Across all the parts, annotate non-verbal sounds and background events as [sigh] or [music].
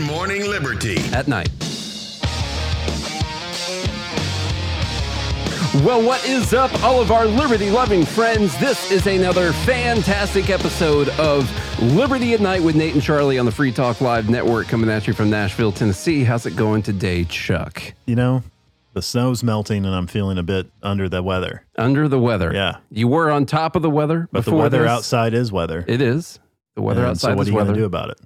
Good Morning Liberty. at night. Well, what is up, all of our liberty loving friends? This is another fantastic episode of Liberty at Night with Nate and Charlie on the Free Talk Live Network coming at you from Nashville, Tennessee. How's it going today, Chuck? You know, the snow's melting and I'm feeling a bit under the weather. Under the weather. Yeah. You were on top of the weather But the weather this. outside is weather. It is. The weather And outside so what is are you weather. going to do about it?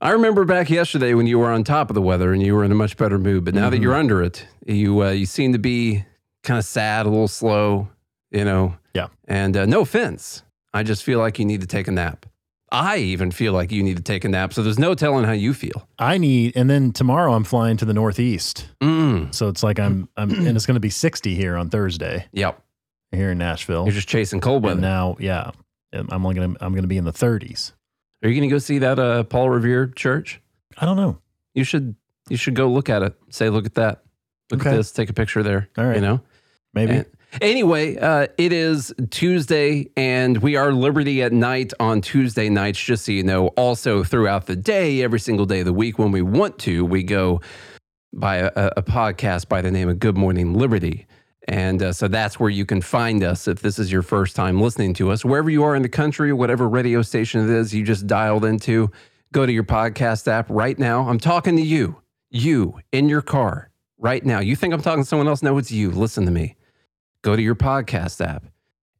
I remember back yesterday when you were on top of the weather and you were in a much better mood. But now that Mhm. you're under it, you uh, you seem to be kind of sad, a little slow, you know. Yeah. And uh, no offense, I just feel like you need to take a nap. I even feel like you need to take a nap. So there's no telling how you feel. I need, and then tomorrow I'm flying to the Northeast. Mm. So it's like I'm, I'm, and it's going to be 60 here on Thursday Yep. here in Nashville. You're just chasing cold weather. And now, yeah, I'm only going to, I'm going to be in the 30s. Are you going to go see that uh, Paul Revere church? I don't know. You should. You should go look at it. Say, look at that. Look Okay. at this. Take a picture there. All right. You know. Maybe. And- anyway, uh, it is Tuesday, and we are Liberty at Night on Tuesday nights, just so you know. Also, throughout the day, every single day of the week, when we want to, we go by a, a podcast by the name of Good Morning Liberty. And uh, so that's where you can find us if this is your first time listening to us. Wherever you are in the country, whatever radio station it is you just dialed into, go to your podcast app right now. I'm talking to you, you in your car right now. You think I'm talking to someone else? No, it's you. Listen to me go to your podcast app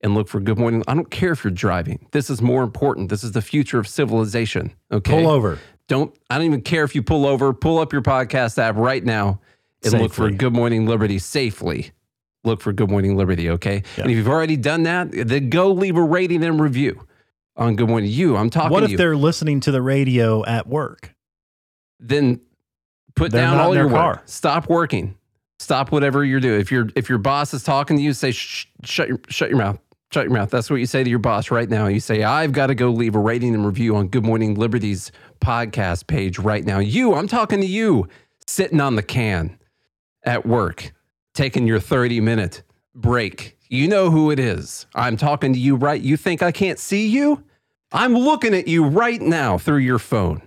and look for Good Morning. I don't care if you're driving. This is more important. This is the future of civilization. Okay. Pull over. Don't I don't even care if you pull over. Pull up your podcast app right now and look for Good Morning Liberty safely. Look for Good Morning Liberty, okay? Yeah. And if you've already done that, then go leave a rating and review on Good Morning. You, I'm talking What if they're listening to the radio at work? then put They're down all your their work. car. Stop working. Stop whatever you're doing. If your if your boss is talking to you, say shut your shut your mouth. Shut your mouth. That's what you say to your boss right now. You say, I've got to go leave a rating and review on Good Morning Liberty's podcast page right now. You, I'm talking to you, sitting on the can at work, taking your 30 minute break. You know who it is. I'm talking to you right. You think I can't see you? I'm looking at you right now through your phone.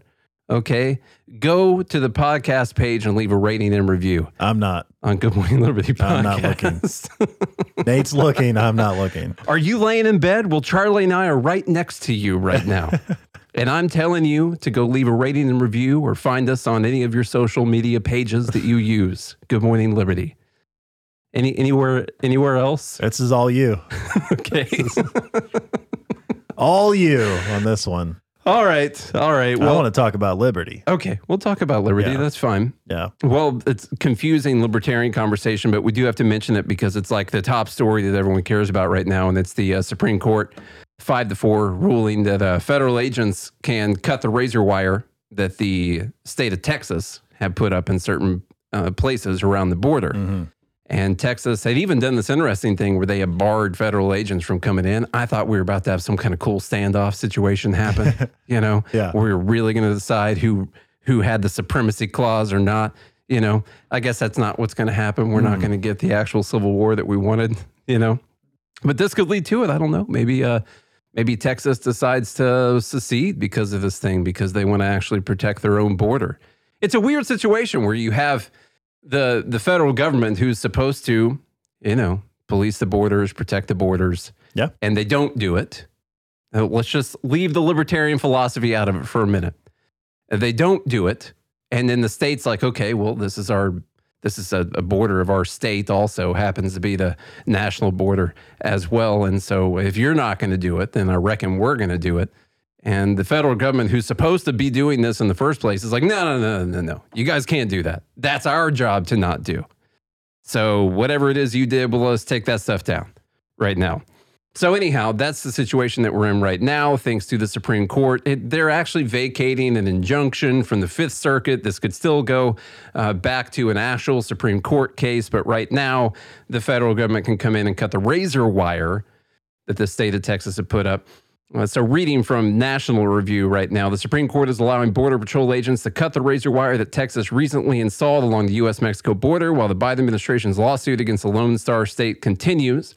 Okay. Go to the podcast page and leave a rating and review I'm not. on Good Morning Liberty podcast. I'm not looking. [laughs] Nate's looking. I'm not looking. are you laying in bed? Well, Charlie and I are right next to you right now. [laughs] and I'm telling you to go leave a rating and review or find us on any of your social media pages that you use. Good Morning Liberty. Any anywhere anywhere else? [laughs] This is all you. Okay. All you on this one. all right. All right. I want to talk about liberty. okay. We'll talk about liberty. Yeah. That's fine. Yeah. Well, it's confusing libertarian conversation, but we do have to mention it because it's like the top story that everyone cares about right now, and it's the uh, Supreme Court five to four ruling that uh, federal agents can cut the razor wire that the state of Texas have put up in certain uh, places around the border. Mhm. And Texas had even done this interesting thing where they had barred federal agents from coming in. I thought we were about to have some kind of cool standoff situation happen, [laughs] you know, Yeah. where we were really going to decide who who had the supremacy clause or not. You know, I guess that's not what's going to happen. We're not Mhm. going to get the actual civil war that we wanted, [laughs] you know. But this could lead to it. I don't know. Maybe uh maybe Texas decides to secede because of this thing because they want to actually protect their own border. It's a weird situation where you have the the federal government who's supposed to, you know, police the borders, protect the borders. Yeah. And they don't do it. Uh, let's just leave the libertarian philosophy out of it for a minute. They don't do it. And then the state's like, okay, well, this is our this is a, a border of our state also happens to be the national border as well. And so if you're not going to do it, then I reckon we're going to do it. And the federal government, who's supposed to be doing this in the first place, is like, no, no, no, no, no. You guys can't do that. That's our job to not do. So whatever it is you did, well, let's take that stuff down right now. So anyhow, that's the situation that we're in right now, thanks to the Supreme Court. It, they're actually vacating an injunction from the Fifth Circuit. This could still go uh, back to an actual Supreme Court case, but right now, the federal government can come in and cut the razor wire that the state of Texas had put up. So, reading from National Review right now, the Supreme Court is allowing Border Patrol agents to cut the razor wire that Texas recently installed along the U.S. Mexico border while the Biden administration's lawsuit against the Lone Star State continues.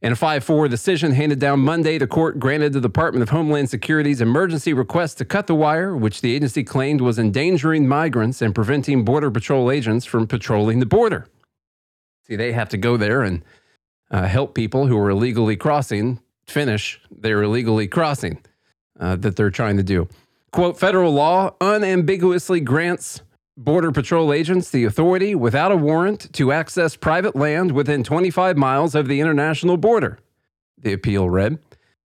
In a 5 4 decision handed down Monday, the court granted the Department of Homeland Security's emergency request to cut the wire, which the agency claimed was endangering migrants and preventing Border Patrol agents from patrolling the border. See, they have to go there and uh, help people who are illegally crossing finish their illegally crossing uh, that they're trying to do. Quote Federal law unambiguously grants Border Patrol agents the authority without a warrant to access private land within 25 miles of the international border. The appeal read.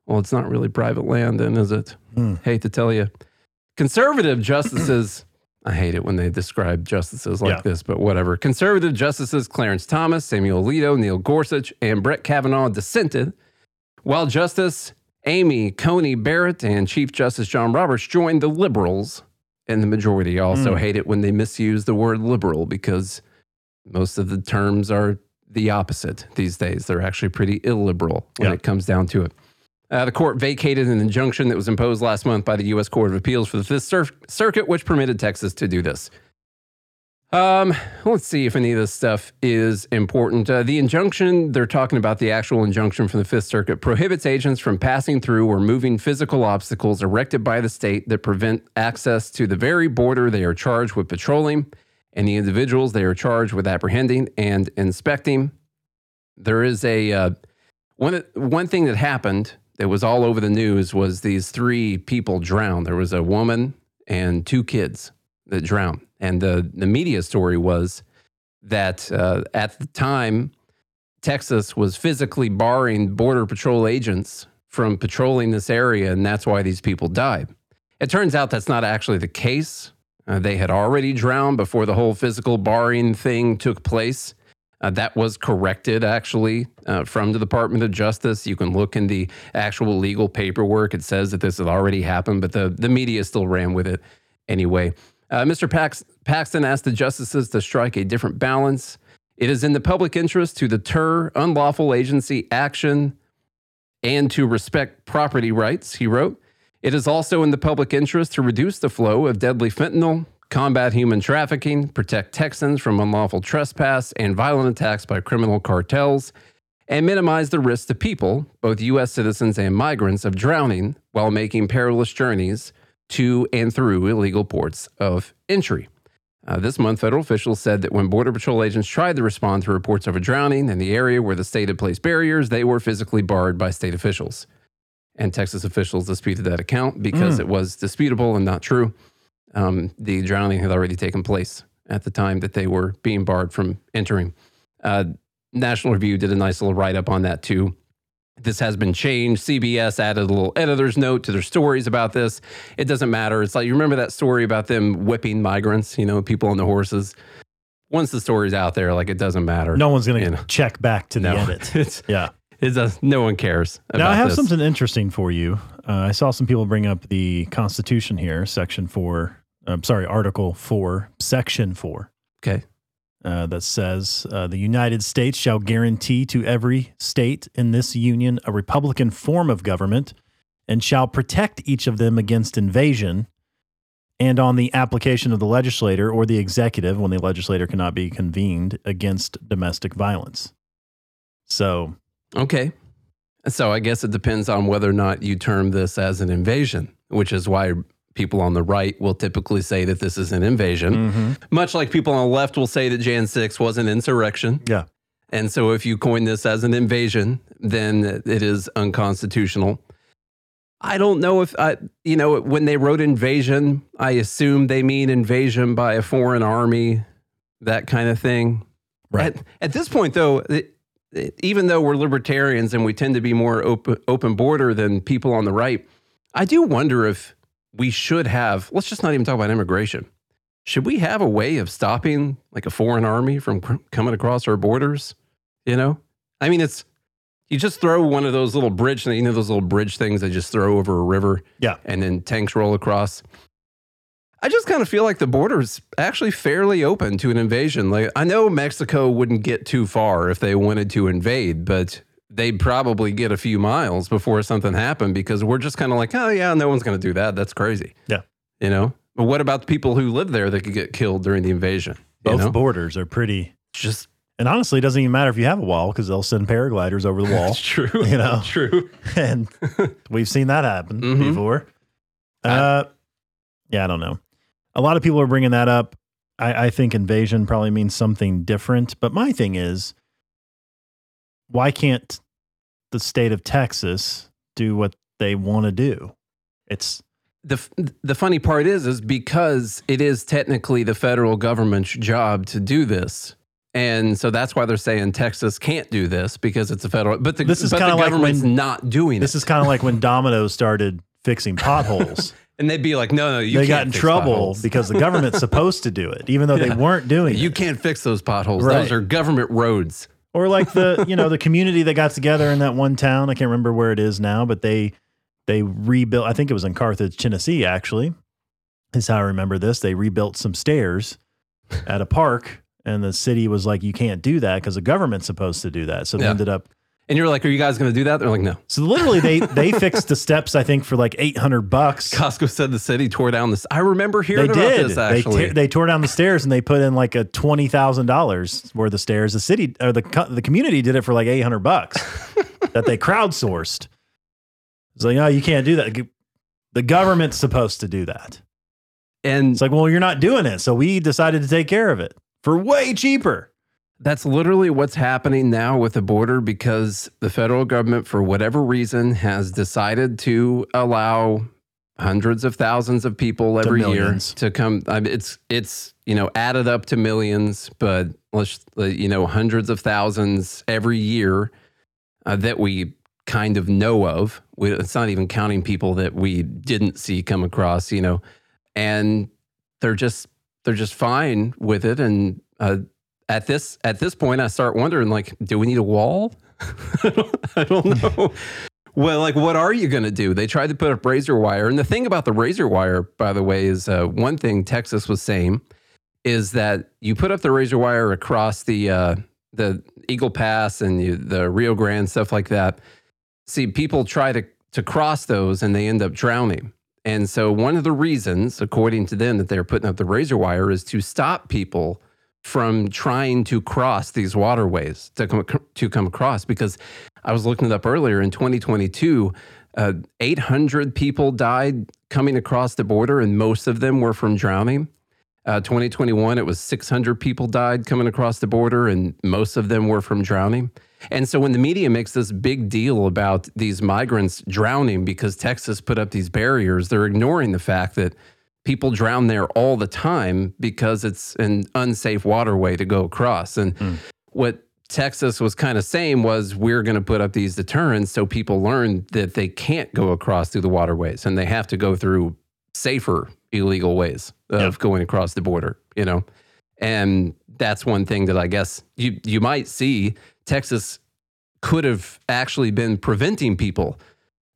Well, it's not really private land, then, is it? Hmm. Hate to tell you. Conservative justices, [clears throat] I hate it when they describe justices like Yeah. this, but whatever. Conservative justices Clarence Thomas, Samuel Alito, Neil Gorsuch, and Brett Kavanaugh dissented, while Justice Amy Coney Barrett and Chief Justice John Roberts joined the liberals and the majority also Mm. hate it when they misuse the word liberal because most of the terms are the opposite these days. They're actually pretty illiberal when Yeah. it comes down to it. Uh, the court vacated an injunction that was imposed last month by the U.S. Court of Appeals for the Fifth Cir- Circuit, which permitted Texas to do this. Um, let's see if any of this stuff is important. Uh, the injunction, they're talking about the actual injunction from the Fifth Circuit, prohibits agents from passing through or moving physical obstacles erected by the state that prevent access to the very border they are charged with patrolling and the individuals they are charged with apprehending and inspecting. There is a uh, one one thing that happened that was all over the news was these three people drowned. There was a woman and two kids that drowned, and the the media story was that uh, at the time Texas was physically barring border patrol agents from patrolling this area, and that's why these people died. It turns out that's not actually the case. Uh, they had already drowned before the whole physical barring thing took place. Uh, that was corrected actually uh, from the Department of Justice. You can look in the actual legal paperwork. It says that this had already happened, but the, the media still ran with it anyway. Uh, Mr. Pax, Paxton asked the justices to strike a different balance. It is in the public interest to deter unlawful agency action and to respect property rights, he wrote. It is also in the public interest to reduce the flow of deadly fentanyl, combat human trafficking, protect Texans from unlawful trespass and violent attacks by criminal cartels, and minimize the risk to people, both U.S. citizens and migrants, of drowning while making perilous journeys to and through illegal ports of entry. Uh, this month, federal officials said that when Border Patrol agents tried to respond to reports of a drowning in the area where the state had placed barriers, they were physically barred by state officials. And Texas officials disputed that account because Mm. it was disputable and not true. Um, the drowning had already taken place at the time that they were being barred from entering. Uh, National Review did a nice little write up on that too. This has been changed. CBS added a little editor's note to their stories about this. It doesn't matter. It's like you remember that story about them whipping migrants, you know, people on the horses. Once the story's out there, like it doesn't matter. No one's going to check back to the no, edit. [laughs] it's Yeah. it does. No one cares. About Now I have this. something interesting for you. Uh, I saw some people bring up the Constitution here, Section Four. I'm sorry, Article Four, Section Four, Okay. Uh, that says uh, the United States shall guarantee to every state in this union a republican form of government, and shall protect each of them against invasion. And on the application of the legislator or the executive, when the legislator cannot be convened, against domestic violence. So, Okay. So I guess it depends on whether or not you term this as an invasion, which is why people on the right will typically say that this is an invasion, mm-hmm. much like people on the left will say that Jan 6 was an insurrection. yeah. And so if you coin this as an invasion, then it is unconstitutional. I don't know if I, you know, when they wrote invasion, I assume they mean invasion by a foreign army, that kind of thing. Right. At, at this point, though, it, it- even though we're libertarians and we tend to be more open, open border than people on the right, I do wonder if we should have, let's just not even talk about immigration. Should we have a way of stopping like a foreign army from cr- coming across our borders? You know, I mean, it's you just throw one of those little bridge, you know, those little bridge things they just throw over a river, Yeah. and then tanks roll across. I just kind of feel like the border is actually fairly open to an invasion. Like I know Mexico wouldn't get too far if they wanted to invade, but they'd probably get a few miles before something happened because we're just kind of like, oh yeah, no one's going to do that. That's crazy. Yeah. You know. But what about the people who live there that could get killed during the invasion? Both know? borders are pretty just And honestly, it doesn't even matter if you have a wall because they'll send paragliders over the wall. It's true. You know. [laughs] true. [laughs] and we've seen that happen Mhm. before. I- Uh, yeah, I don't know. A lot of people are bringing that up. I, I think invasion probably means something different. But my thing is, why can't the state of Texas do what they want to do? It's the the funny part is is because it is technically the federal government's job to do this. And so that's why they're saying Texas can't do this because it's a federal but the, This is but the kinda like government's when- not doing this it. is kind of like when [laughs] Domino's started fixing potholes. [laughs] and they'd be like, no, no, you they got in trouble [laughs] because the government's supposed to do it, even though Yeah. they weren't doing you it. You can't fix those potholes. Right. Those are government roads. Or like the [laughs] you know the community that got together in that one town. I can't remember where it is now but they they rebuilt i think it was in carthage tennessee actually is how i remember this. They rebuilt some stairs at a park and the city was like you can't do that because the government's supposed to do that. So they Yeah. ended up And you're like, are you guys going to do that? They're like, no. so literally they they fixed the steps i think for like 800 bucks Costco said the city tore down this. I remember they hearing about did. this they, actually. te- they tore down the stairs and they put in like a twenty thousand dollars worth of stairs. The city or the co- the community did it for like eight hundred bucks [laughs] that they crowdsourced. It's like, no, you can't do that. The government's supposed to do that. and It's like, well, you're not doing it, so we decided to take care of it for way cheaper. That's literally what's happening now with the border because the federal government, for whatever reason, has decided to allow hundreds of thousands of people every year to come. I mean, it's it's you know added up to millions, but let's you know hundreds of thousands every year uh, that we kind of know of. We, it's not even counting people that we didn't see come across, you know, and they're just they're just fine with it. And uh, at this at this point, I start wondering, like, do we need a wall? [laughs] I, don't, I don't know. [laughs] well, like, what are you going to do? They tried to put up razor wire, and the thing about the razor wire, by the way, is uh, one thing Texas was saying is that you put up the razor wire across the uh, the Eagle Pass and you, the Rio Grande stuff like that. See, people try to to cross those and they end up drowning. And so one of the reasons, according to them, that they're putting up the razor wire is to stop people from trying to cross these waterways to come to come across. Because I was looking it up earlier in 2022, uh, 800 people died coming across the border, and most of them were from drowning. Uh, 2021, it was 600 people died coming across the border, and most of them were from drowning. And so when the media makes this big deal about these migrants drowning because Texas put up these barriers, they're ignoring the fact that people drown there all the time because it's an unsafe waterway to go across. And Hmm. what Texas was kind of saying was we're going to put up these deterrents so people learn that they can't go across through the waterways and they have to go through safer illegal ways of Yeah. going across the border, you know. And that's one thing that I guess you you might see Texas could have actually been preventing people,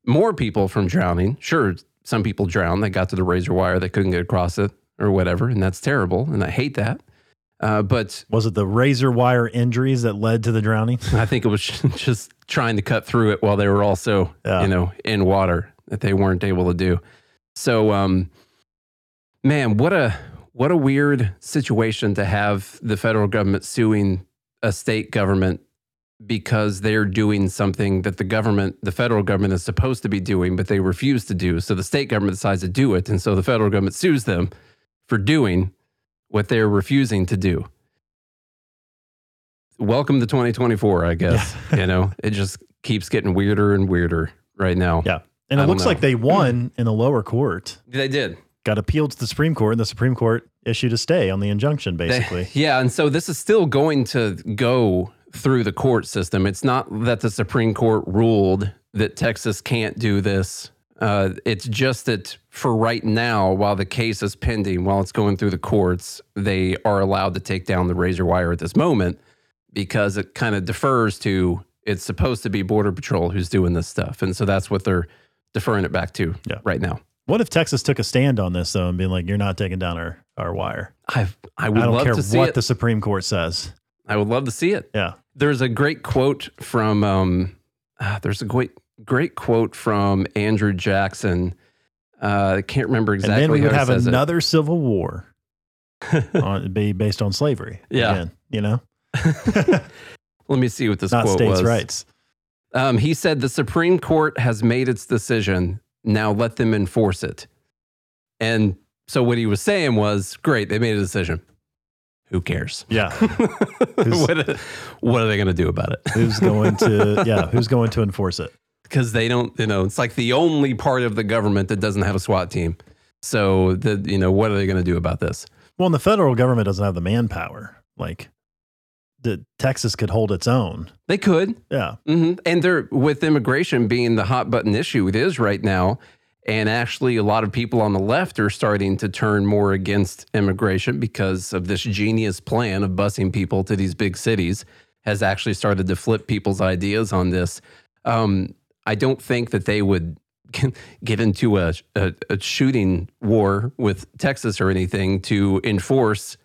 more people from drowning. Sure, some people drown. They got to the razor wire, they couldn't get across it or whatever, and that's terrible. And I hate that. Uh, but Was it the razor wire injuries that led to the drowning? I think it was [laughs] just trying to cut through it while they were also, Yeah. you know, in water that they weren't able to do. So, um, man, what a what a weird situation to have the federal government suing a state government because they're doing something that the government, the federal government, is supposed to be doing, but they refuse to do. So the state government decides to do it, and so the federal government sues them for doing what they're refusing to do. Welcome to 2024, I guess. [laughs] You know, it just keeps getting weirder and weirder right now. Yeah. And I it looks know. like they won in the lower court. They did. Got appealed to the Supreme Court, and the Supreme Court issued a stay on the injunction, They- basically. [laughs] yeah, and so this is still going to go through the court system. It's not that the Supreme Court ruled that Texas can't do this. Uh, it's just that for right now, while the case is pending, while it's going through the courts, they are allowed to take down the razor wire at this moment because it kind of defers to it's supposed to be Border Patrol who's doing this stuff. And so that's what they're deferring it back to Yeah. right now. What if Texas took a stand on this, though, and being like, you're not taking down our, our wire? I I would I don't love care to see what it. the Supreme Court says. I would love to see it. Yeah. There's a great quote from um, ah, there's a great great quote from Andrew Jackson. Uh, I can't remember exactly. and then we would have says it. another civil war [laughs] on, be based on slavery. Yeah. Again, you know? [laughs] Let me see what this Not quote states' was. rights. Um, he said, The Supreme Court has made its decision. Now let them enforce it. And so what he was saying was, Great, they made a decision. Who cares? Yeah. [laughs] what, what are they going to do about it? who's going to yeah, who's going to enforce it? Because they don't, you know, it's like the only part of the government that doesn't have a SWAT team. So, the, you know, what are they going to do about this? Well, and the federal government doesn't have the manpower. Like the Texas could hold its own. They could. Yeah. hmm And they're with immigration being the hot button issue it is right now. And actually, a lot of people on the left are starting to turn more against immigration because of this genius plan of busing people to these big cities has actually started to flip people's ideas on this. Um, I don't think that they would [laughs] get into a, a, a shooting war with Texas or anything to enforce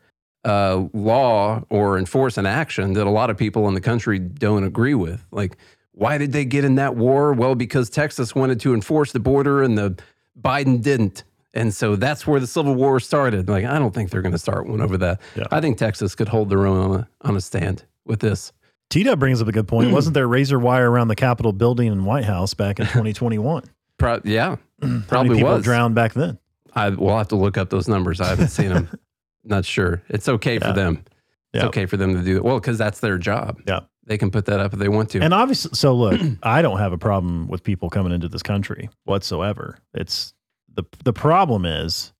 uh, law or enforce an action that a lot of people in the country don't agree with. Like, why did they get in that war? Well, because Texas wanted to enforce the border and the Biden didn't. And so that's where the Civil War started. Like, I don't think they're going to start one over that. Yeah. I think Texas could hold their own on a, on a stand with this. Tita brings up a good point. Hmm. Wasn't there razor wire around the Capitol building and White House back in [laughs] 2021? Pro- yeah, How many probably people was. drowned back then? I, we'll have to look up those numbers. I haven't seen them. [laughs] Not sure. It's okay Yeah. for them. It's Yeah. okay for them to do it. Well, because that's their job. Yeah. They can put that up if they want to. And obviously, so look, [clears throat] I don't have a problem with people coming into this country whatsoever. It's the the problem is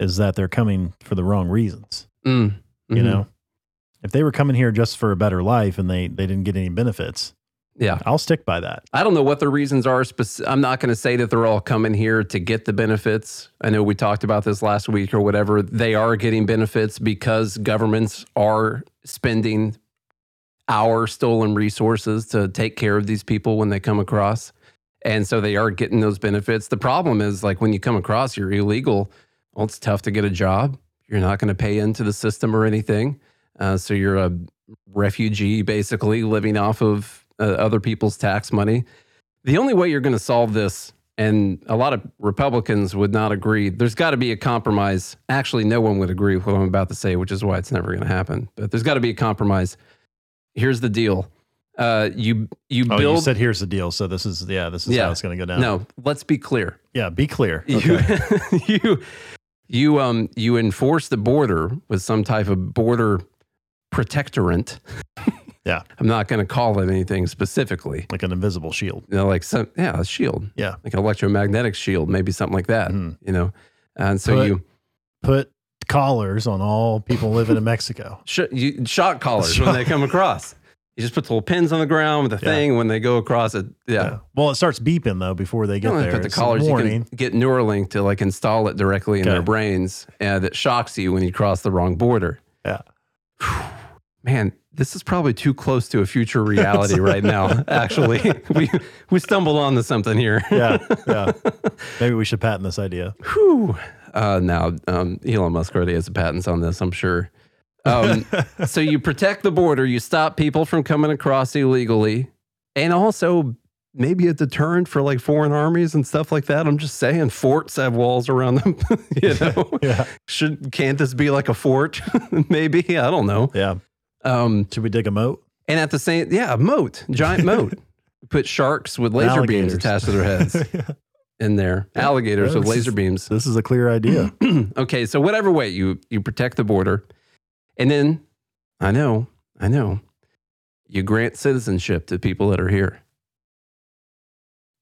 is that they're coming for the wrong reasons. Mm, You mhm. know, if they were coming here just for a better life and they they didn't get any benefits, Yeah. I'll stick by that. I don't know what the reasons are. Spec- I'm not going to say that they're all coming here to get the benefits. I know we talked about this last week or whatever. They are getting benefits because governments are spending our stolen resources to take care of these people when they come across. And so they are getting those benefits. The problem is like when you come across, you're illegal. Well, it's tough to get a job. You're not going to pay into the system or anything. Uh, so you're a refugee basically living off of uh, other people's tax money. The only way you're going to solve this, and a lot of Republicans would not agree, there's got to be a compromise. Actually, no one would agree with what I'm about to say, which is why it's never going to happen. But there's got to be a compromise. Here's the deal. Uh, you you Oh, build you said here's the deal. So this is yeah, this is Yeah. how it's going to go down. no. Let's be clear. yeah, be clear. You Okay. [laughs] you you um you enforce the border with some type of border protectorant. Yeah. [laughs] I'm not going to call it anything specifically. like an invisible shield. You know, like some yeah, a shield. Yeah. like an electromagnetic shield, maybe something like that. Mhm. You know, and so Put- you, Put collars on all people living in [laughs] Mexico. sh- you shock collars when they come across. You just put the little pins on the ground with the Yeah. thing when they go across it. Yeah. Yeah. Well, it starts beeping though before they get there. put the It's collars. You can get Neuralink to like install it directly in Okay. their brains, uh, and it shocks you when you cross the wrong border. Yeah. Man, this is probably too close to a future [laughs] reality right now. [laughs] Actually, we we stumbled onto something here. yeah, yeah. Maybe we should patent this idea. Whew. Uh, now, um, Elon Musk already has the patents on this, I'm sure. Um, [laughs] so you protect the border, you stop people from coming across illegally, and also maybe a deterrent for like foreign armies and stuff like that. I'm just saying, forts have walls around them. [laughs] you [laughs] know, Yeah, should can't this be like a fort? maybe I don't know. yeah. Um, Should we dig a moat? and at the same, yeah, a moat, giant moat. Put sharks with laser beams attached to their heads in there. Alligators Yeah, with laser beams. This is a clear idea. [clears throat] okay, so whatever way you you protect the border, and then I know, I know, you grant citizenship to people that are here,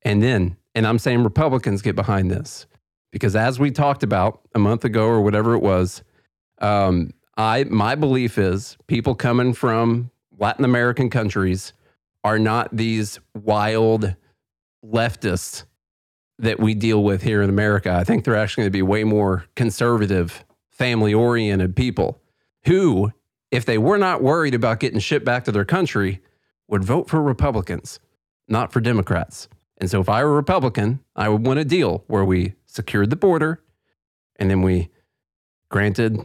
and then, and I'm saying Republicans get behind this because as we talked about a month ago or whatever it was, um, I my belief is people coming from Latin American countries are not these wild leftists that we deal with here in America. I think they're actually going to be way more conservative, family oriented people who, if they were not worried about getting shipped back to their country, would vote for Republicans, not for Democrats. And so if I were a Republican, I would want a deal where we secured the border and then we granted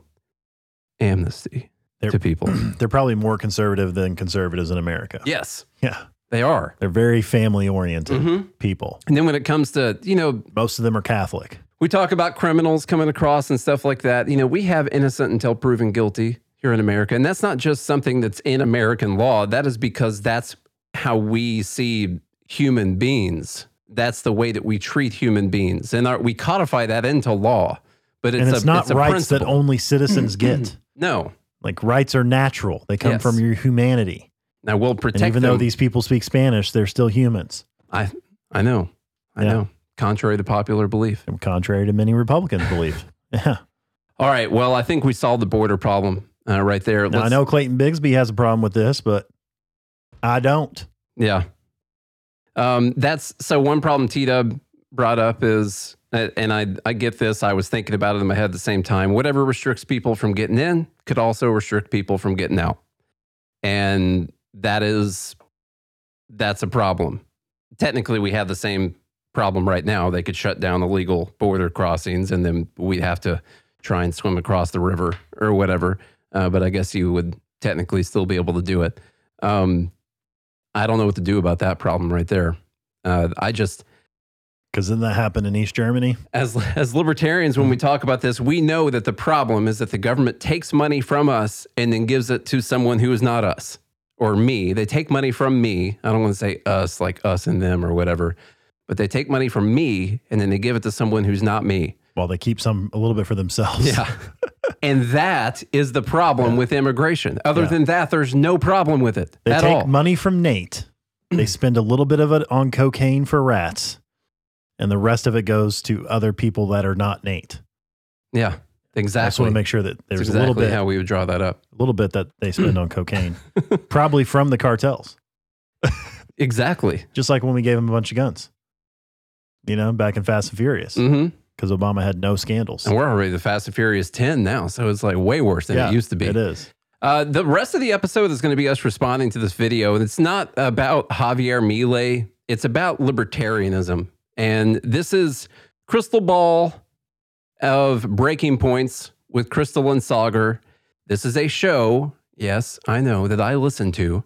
amnesty They're- to people. [clears throat] They're probably more conservative than conservatives in America. yes, Yeah. They are. They're very family oriented hmm people. And then when it comes to, you know, Most of them are Catholic. We talk about criminals coming across and stuff like that. You know, we have innocent until proven guilty here in America. And that's not just something that's in American law. That is because that's how we see human beings. That's the way that we treat human beings. And our, we codify that into law. But it's, and it's a, not it's a rights that only citizens get. [clears throat] No. Like rights are natural. They come Yes. from your humanity. Now we'll protect And even them. though these people speak Spanish, they're still humans. I I know. I Yeah. know. Contrary to popular belief. and Contrary to many Republicans believe. [laughs] Yeah. All right. Well, I think we solved the border problem uh, right there. Now, I know Clayton Bigsby has a problem with this, but I don't. Yeah. Um, that's so one problem T Dub brought up is, uh, and I I get this. I was thinking about it in my head at the same time. Whatever restricts people from getting in could also restrict people from getting out, and that is that's a problem. Technically, we have the same problem right now. They could shut down illegal border crossings, and then we'd have to try and swim across the river or whatever. Uh, but I guess you would technically still be able to do it. Um, I don't know what to do about that problem right there. Uh, I just, Because didn't that happen in East Germany? as as libertarians, when we talk about this, we know that the problem is that the government takes money from us and then gives it to someone who is not us or me. They take money from me. I don't want to say us, like us and them or whatever, but they take money from me and then they give it to someone who's not me. Well, they keep some a little bit for themselves. Yeah. [laughs] and that is the problem with immigration. Other Yeah. than that, there's no problem with it They at take all. money from Nate. [clears throat] They spend a little bit of it on cocaine for rats, and the rest of it goes to other people that are not Nate. yeah, I just exactly. want to make sure that there's exactly a little bit, how we would draw that up. a little bit that they spend on cocaine, [laughs] probably from the cartels. [laughs] Exactly. Just like when we gave them a bunch of guns, you know, back in Fast and Furious, hmm because Obama had no scandals. And we're already the Fast and Furious 10 now. So it's like way worse than yeah, it used to be. It is. Uh, the rest of the episode is going to be us responding to this video. And it's not about Javier Milei, it's about libertarianism. And this is Krystal Ball of Breaking Points with Krystal and Saagar. This is a show, yes, I know, that I listen to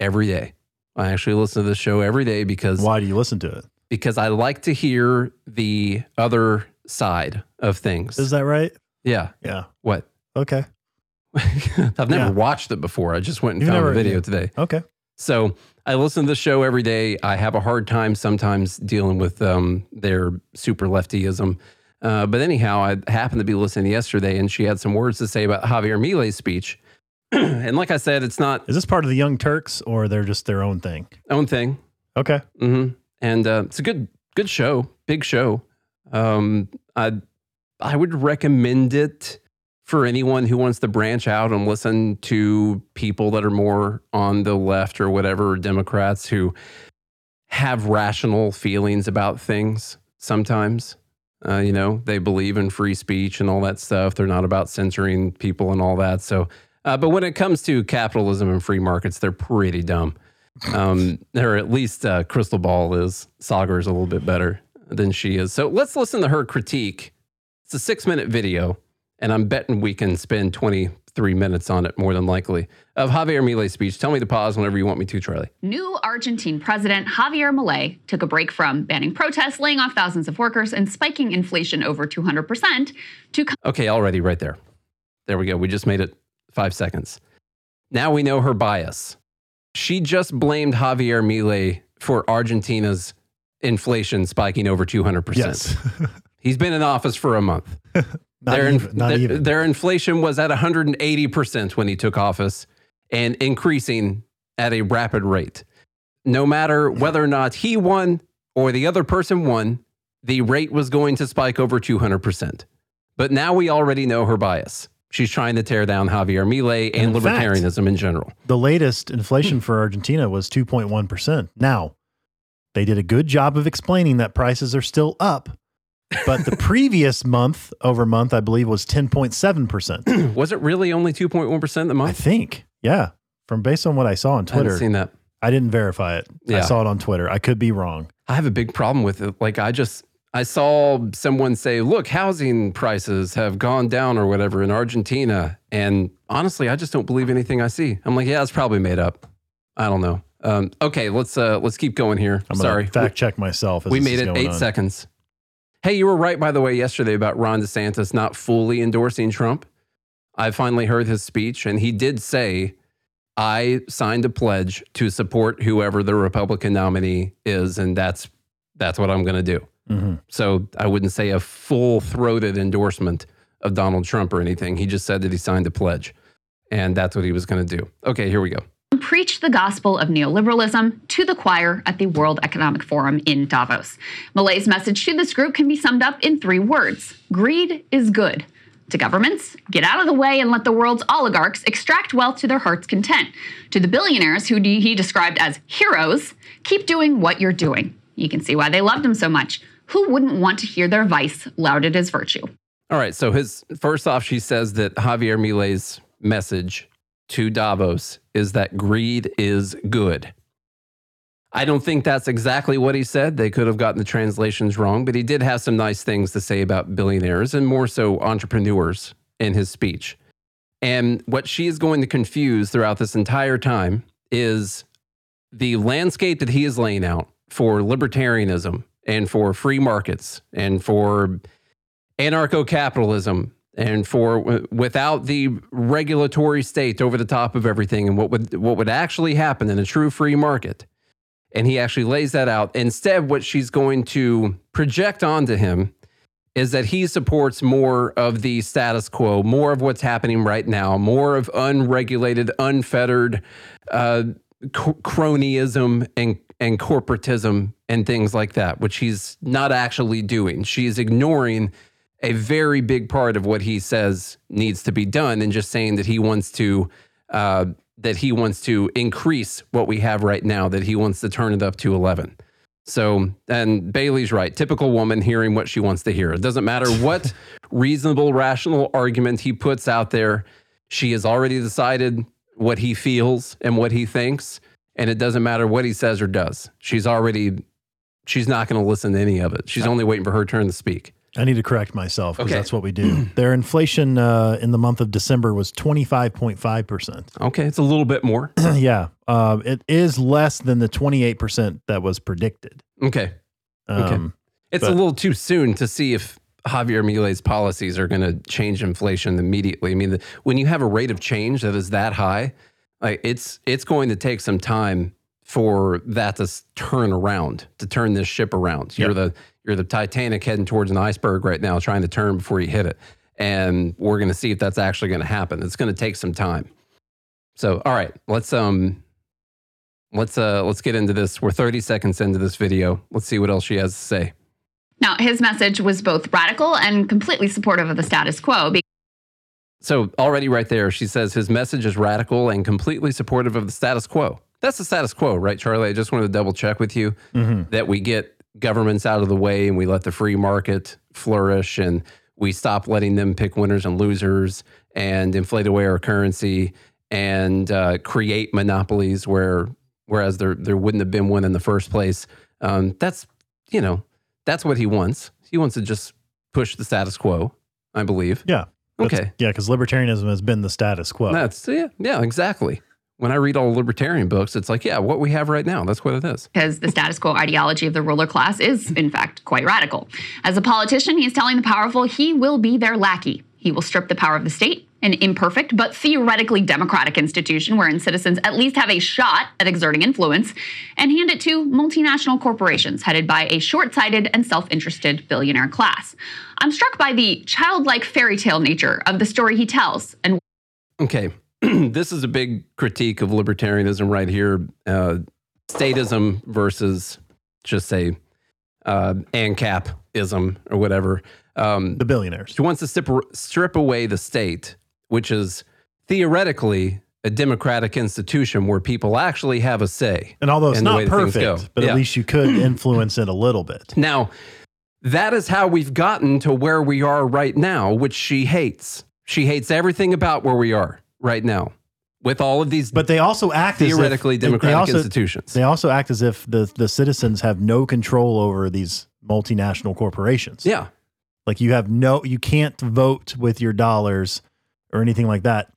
every day. I actually listen to this show every day because Why do you listen to it? because I like to hear the other side of things. Is that right? yeah. Yeah. What? Okay. [laughs] I've never Yeah. watched it before. I just went and You've found the video yeah. today. Okay. So I listen to the show every day. I have a hard time sometimes dealing with um, their super leftyism. Uh, but anyhow, I happened to be listening yesterday and she had some words to say about Javier Milei's speech. [clears throat] and like I said, it's not Is this part of the Young Turks or they're just their own thing? own thing. Okay. Mm-hmm. And uh, it's a good, good show, big show. Um, I, I would recommend it for anyone who wants to branch out and listen to people that are more on the left or whatever, Democrats who have rational feelings about things sometimes. Uh, you know, they believe in free speech and all that stuff. They're not about censoring people and all that. So, uh, but when it comes to capitalism and free markets, they're pretty dumb. Um, [laughs] or at least uh, Krystal Ball is. Saagar is a little bit better than she is. So let's listen to her critique. It's a six minute video, and I'm betting we can spend 23 minutes on it more than likely of Javier Milei's speech. Tell me to pause whenever you want me to, Charlie. New Argentine President Javier Milei took a break from banning protests, laying off thousands of workers, and spiking inflation over 200% to Okay, already right there. There we go. We just made it five seconds. Now we know her bias. She just blamed Javier Milei for Argentina's inflation spiking over 200%. Yes. [laughs] He's been in office for a month. [laughs] not their, even. Not their, even. their inflation was at 180% when he took office and increasing at a rapid rate. No matter whether or not he won or the other person won, the rate was going to spike over 200%. But now we already know her bias. She's trying to tear down Javier Milei and In fact- libertarianism in general. the latest inflation hmm. for Argentina was 2.1%. Now, they did a good job of explaining that prices are still up, but the previous month over month, I believe, was 10.7%. [clears throat] was it really only 2.1% the month? I think. Yeah. From based on what I saw on I haven't Twitter, seen that. I didn't verify it. I saw it on Twitter. I could be wrong. I have a big problem with it. Like I just I saw someone say, "Look, housing prices have gone down or whatever in Argentina." And honestly, I just don't believe anything I see. I'm like, "Yeah, it's probably made up." I don't know. Um, okay, let's uh, let's keep going here. I'm Sorry, fact check myself. As we made it eight on. seconds. Hey, you were right by the way yesterday about Ron DeSantis not fully endorsing Trump. I finally heard his speech, and he did say, I signed a pledge to support whoever the Republican nominee is, and that's that's what I'm going to do. Mhm. So I wouldn't say a full throated endorsement of Donald Trump or anything. He just said that he signed a pledge, and that's what he was going to do. Okay, here we go. Preached the gospel of neoliberalism to the choir at the World Economic Forum in Davos. Milei's message to this group can be summed up in three words greed is good. To governments, get out of the way and let the world's oligarchs extract wealth to their heart's content. To the billionaires, who he described as heroes, keep doing what you're doing. You can see why they loved him so much. Who wouldn't want to hear their vice lauded as virtue? All right. So his first off, she says that Javier Milei's message to Davos is that greed is good. I don't think that's exactly what he said. They could have gotten the translations wrong, but he did have some nice things to say about billionaires and more so entrepreneurs in his speech. And what she is going to confuse throughout this entire time is the landscape that he is laying out for libertarianism and for free markets and for anarcho capitalism and for without the regulatory state over the top of everything and what would what would actually happen in a true free market. And he actually lays that out. Instead what she's going to project onto him is that he supports more of the status quo more of what's happening right now more of unregulated unfettered uh, cronyism and and corporatism and things like that which he's not actually doing. She's ignoring a very big part of what he says needs to be done and just saying that he wants to uh, that he wants to increase what we have right now that he wants to turn it up to 11 so and bailey's right. Typical woman hearing what she wants to hear. It doesn't matter [laughs] what reasonable rational argument he puts out there she has already decided what he feels and what he thinks and it doesn't matter what he says or does. She's already she's not going to listen to any of it. She's only waiting for her turn to speak I need to correct myself because Okay. that's what we do. [clears throat] Their inflation uh, in the month of December was 25.5%. Okay, it's a little bit more. [clears throat] yeah. Um, it is less than the 28% that was predicted. Okay, Okay. Um, it's a But- little too soon to see if Javier Milei's policies are going to change inflation immediately. I mean, the, when you have a rate of change that is that high, like it's it's going to take some time for that to s- turn around, to turn this ship around. You're the you're the Titanic heading towards an iceberg right now, trying to turn before you hit it, and we're going to see if that's actually going to happen. It's going to take some time. So, all right, let's um, let's uh, let's get into this. We're 30 seconds into this video. Let's see what else she has to say. Now, his message was both radical and completely supportive of the status quo Because- So already right there, she says his message is radical and completely supportive of the status quo. That's the status quo, right, Charlie? I just wanted to double check with you mhm. that we get governments out of the way and we let the free market flourish and we stop letting them pick winners and losers and inflate away our currency and uh, create monopolies where whereas there there wouldn't have been one in the first place. Um, that's you know that's what he wants. He wants to just push the status quo, I believe. Yeah. Okay. Yeah, because libertarianism has been the status quo. That's yeah, yeah, exactly. When I read all libertarian books, it's like, yeah, what we have right now, that's what it is. because the status quo ideology of the ruler class is, in fact, quite radical. As a politician, he's telling the powerful he will be their lackey. He will strip the power of the state, an imperfect but theoretically democratic institution wherein citizens at least have a shot at exerting influence, and hand it to multinational corporations headed by a short sighted and self interested billionaire class. I'm struck by the childlike fairy tale nature of the story he tells and Okay. [clears throat] this is a big critique of libertarianism right here. Uh, statism versus just say uh, ANCAPism or whatever. Um, the billionaires. she wants to strip, strip away the state, which is theoretically a democratic institution where people actually have a say. And although it's and the way not that things go. perfect, but Yeah. at least you could [clears throat] influence it a little bit. Now, that is how we've gotten to where we are right now, which she hates. She hates everything about where we are right now with all of these But they also act theoretically as if, democratic they also, institutions. They also act as if the, the citizens have no control over these multinational corporations. yeah. Like you have no, you can't vote with your dollars or anything like that.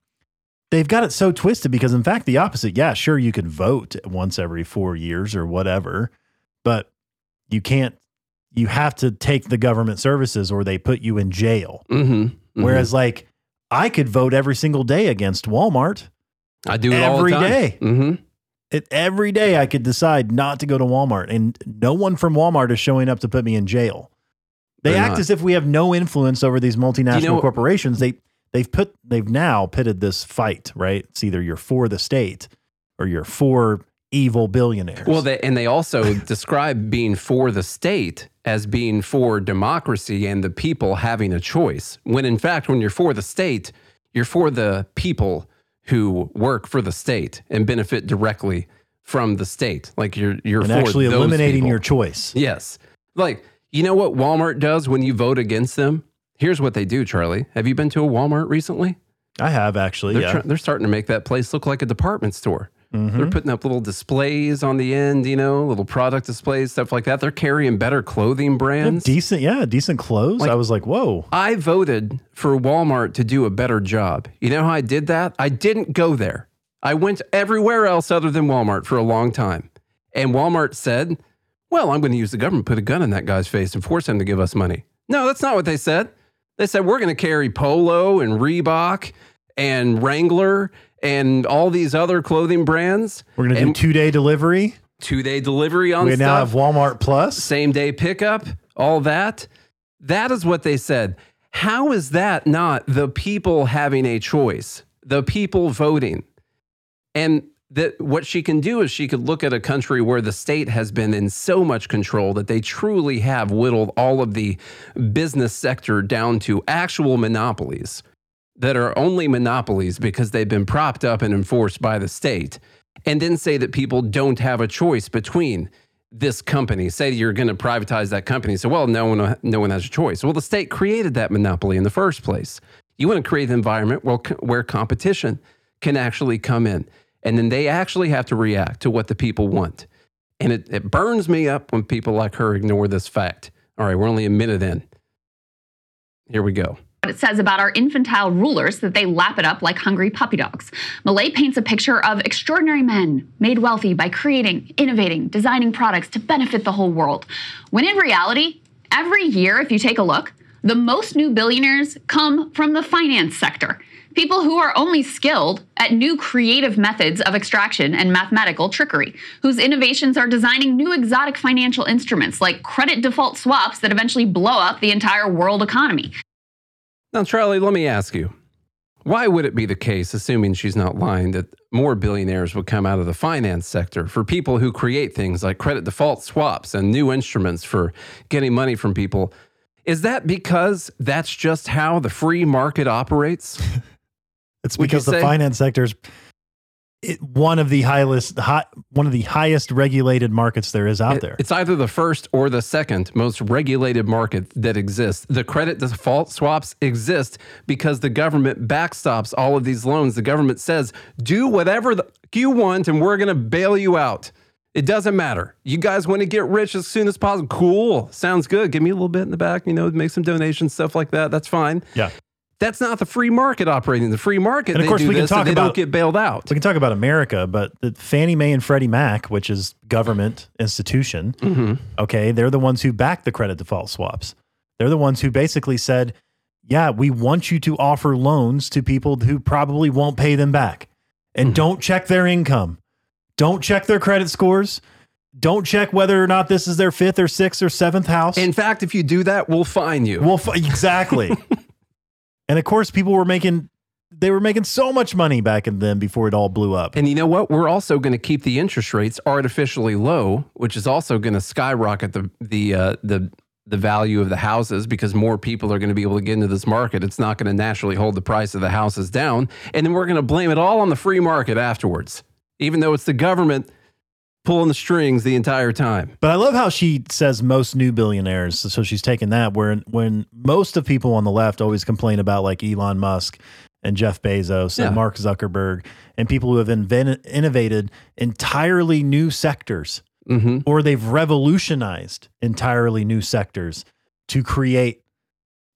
They've got it so twisted because, in fact, the opposite. Yeah, sure, you could vote once every four years or whatever, but you can't. You have to take the government services or they put you in jail. Mm-hmm. Whereas, like, I could vote every single day against Walmart. I do it all Every the time. day. Mm-hmm. It, every day I could decide not to go to Walmart, and no one from Walmart is showing up to put me in jail. They They're act not. as if we have no influence over these multinational know- corporations. They they've put they've now pitted this fight right. It's either you're for the state or you're for evil billionaires. Well, they, and they also [laughs] describe being for the state as being for democracy and the people having a choice. When in fact, when you're for the state, you're for the people who work for the state and benefit directly from the state. Like you're you're and for actually eliminating people. your choice. Yes. Like, you know what Walmart does when you vote against them? Here's what they do, Charlie. Have you been to a Walmart recently? I have actually. They're, yeah. try- they're starting to make that place look like a department store. Mhm. They're putting up little displays on the end, you know, little product displays, stuff like that. They're carrying better clothing brands. decent, yeah, decent clothes. Like- I was like, whoa. I voted for Walmart to do a better job. You know how I did that? I didn't go there. I went everywhere else other than Walmart for a long time. And Walmart said, Well, I'm going to use the government, put a gun in that guy's face and force him to give us money. No, that's not what they said. They said, We're going to carry Polo and Reebok and Wrangler and all these other clothing brands. We're gonna do two day delivery. two day delivery on We stuff now have Walmart Plus. same day pickup, all that. That is what they said. How is that not the people having a choice, the people voting? And that what she can do is she could look at a country where the state has been in so much control that they truly have whittled all of the business sector down to actual monopolies that are only monopolies because they've been propped up and enforced by the state, and then say that people don't have a choice between this company. Say you're going to privatize that company. So, well, no one, no one has a choice. Well, the state created that monopoly in the first place. You want to create an environment where, where competition can actually come in, and then they actually have to react to what the people want. And it, it burns me up when people like her ignore this fact. All right, we're only a minute in. Here we go. It says about our infantile rulers that they lap it up like hungry puppy dogs. Milei paints a picture of extraordinary men made wealthy by creating, innovating, designing products to benefit the whole world. When in reality, every year, if you take a look, the most new billionaires come from the finance sector. People who are only skilled at new creative methods of extraction and mathematical trickery, whose innovations are designing new exotic financial instruments like credit default swaps that eventually blow up the entire world economy. Now, Charlie, let me ask you why would it be the case, assuming she's not lying, that more billionaires would come out of the finance sector for people who create things like credit default swaps and new instruments for getting money from people? Is that because that's just how the free market operates? [laughs] It's Would because the finance sector's it, one of the highest, high, one of the highest regulated markets there is out It- there. It's either the first or the second most regulated market that exists. The credit default swaps exist because the government backstops all of these loans. The government says, do whatever the, you want and we're going to bail you out. It doesn't matter. You guys want to get rich as soon as possible. Cool. Sounds good. Give me a little bit in the back, you know, make some donations, stuff like that. That's fine. yeah. That's not the free market operating. The free market, And of they course, we can talk about- don't get bailed out. We can talk about America, but the Fannie Mae and Freddie Mac, which is government institution, Mhm. okay, they're the ones who backed the credit default swaps. They're the ones who basically said, "Yeah, we want you to offer loans to people who probably won't pay them back, and Mhm. don't check their income, don't check their credit scores." Don't check whether or not this is their fifth or sixth or seventh house. In fact, if you do that, we'll fine you. Well, f- exactly. [laughs] and of course, people were making they were making so much money back in then before it all blew up. And you know what? We're also going to keep the interest rates artificially low, which is also going to skyrocket the the uh, the the value of the houses because more people are going to be able to get into this market. It's not going to naturally hold the price of the houses down, and then we're going to blame it all on the free market afterwards, even though it's the government pulling the strings the entire time. But I love how she says most new billionaires. So she's taken that where when most of people on the left always complain about like Elon Musk and Jeff Bezos Yeah. and Mark Zuckerberg and people who have invented, innovated entirely new sectors hmm or they've revolutionized entirely new sectors to create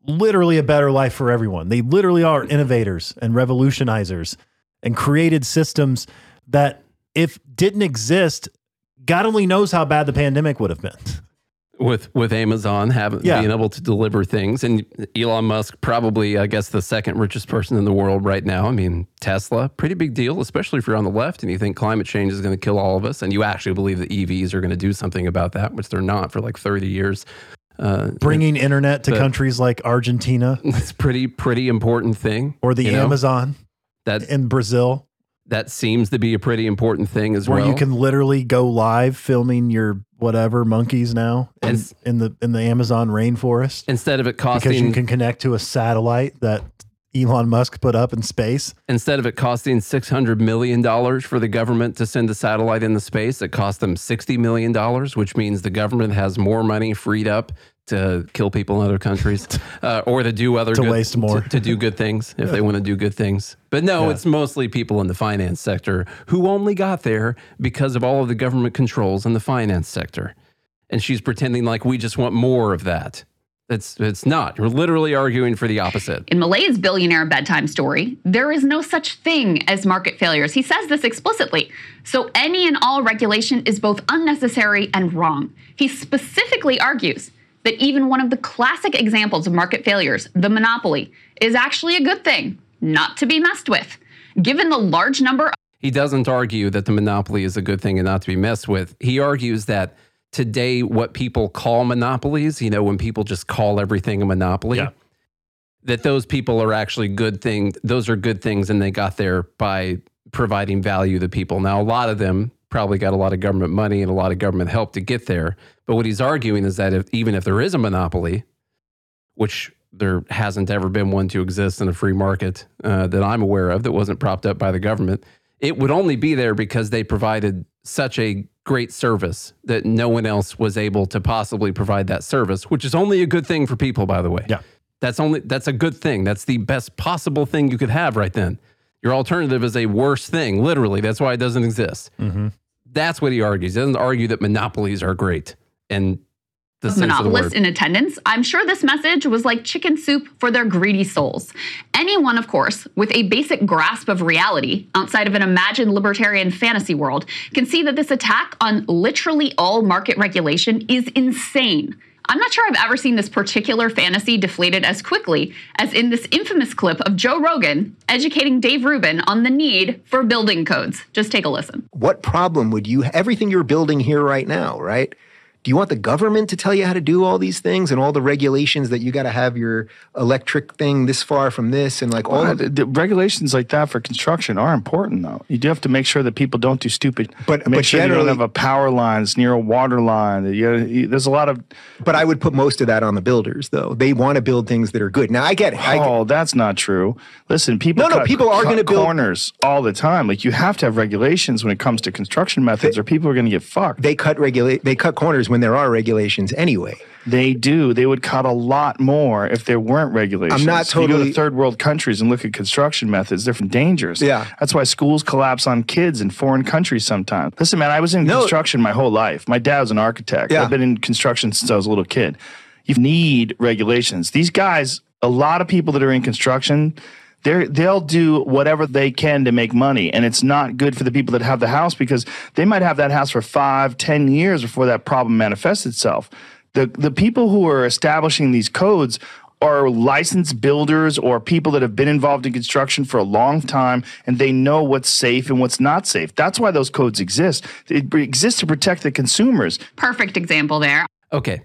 literally a better life for everyone. They literally are innovators and revolutionizers and created systems that if didn't exist, God only knows how bad the pandemic would have been. with with Amazon having Yeah. being able to deliver things, and Elon Musk probably, I guess, the second richest person in the world right now. I mean, Tesla, pretty big deal, especially if you're on the left and you think climate change is going to kill all of us, and you actually believe that EVs are going to do something about that, which they're not for like 30 years. Uh, Bringing internet to countries like Argentina it's pretty pretty important thing, or the you know? Amazon that in Brazil, that seems to be a pretty important thing as well. where well. you can literally go live filming your whatever monkeys now in, And- in the in the Amazon rainforest instead of it costing because you can connect to a satellite that Elon Musk put up in space. instead of it costing six hundred million dollars for the government to send a satellite into space, it cost them sixty million dollars, which means the government has more money freed up to kill people in other countries [laughs] uh, or to do other To good, waste more. to, to do good things if they want to do good things. But no, Yeah. it's mostly people in the finance sector who only got there because of all of the government controls in the finance sector. And she's pretending like we just want more of that. It's it's not. You're literally arguing for the opposite. In Milei's billionaire bedtime story, there is no such thing as market failures. He says this explicitly. So any and all regulation is both unnecessary and wrong. He specifically argues that even one of the classic examples of market failures, the monopoly, is actually a good thing, not to be messed with. Given the large number of- He doesn't argue that the monopoly is a good thing and not to be messed with. He argues that today, what people call monopolies, you know, when people just call everything a monopoly, Yeah. that those people are actually good things. Those are good things, and they got there by providing value to people. Now, a lot of them probably got a lot of government money and a lot of government help to get there. But what he's arguing is that if, even if there is a monopoly, which there hasn't ever been one to exist in a free market uh, that I'm aware of that wasn't propped up by the government. It would only be there because they provided such a great service that no one else was able to possibly provide that service, which is only a good thing for people, by the way. Yeah. That's only that's a good thing. That's the best possible thing you could have right then. Your alternative is a worse thing, literally. That's why it doesn't exist. Mm-hmm. That's what he argues. He doesn't argue that monopolies are great and the sense of the monopolists in attendance, I'm sure this message was like chicken soup for their greedy souls. Anyone, of course, with a basic grasp of reality outside of an imagined libertarian fantasy world can see that this attack on literally all market regulation is insane. I'm not sure I've ever seen this particular fantasy deflated as quickly as in this infamous clip of Joe Rogan educating Dave Rubin on the need for building codes. Just take a listen. what problem would you everything you're building here right now right do you want the government to tell you how to do all these things and all the regulations that you got to have your electric thing this far from this and like all Well, the, the regulations like that for construction are important, though. You do have to make sure that people don't do stupid. But- make but sure you don't generally- have a power lines near a water line. You, you- there's a lot of but i would put most of that on the builders though they want to build things that are good now i get it I get- oh, that's not true. Listen, people No, no, people are gonna build- corners all the time. Like you have to have regulations when it comes to construction methods, or people are going to get fucked. they cut regulate they cut corners when there are regulations anyway They do. They would cut a lot more if there weren't regulations. I'm not You go totally- to third world countries and look at construction methods; they're dangerous. Yeah. that's why schools collapse on kids in foreign countries sometimes. Listen, man, I was in No. construction my whole life. My dad was an architect. Yeah. I've been in construction since I was a little kid. You need regulations. These guys, a lot of people that are in construction. They're, they'll do whatever they can to make money and it's not good for the people that have the house because they might have that house for five ten years before that problem manifests itself the the people who are establishing these codes are licensed builders or people that have been involved in construction for a long time and they know what's safe and what's not safe. That's why those codes exist. It exists to protect the consumers. Perfect example there. Okay.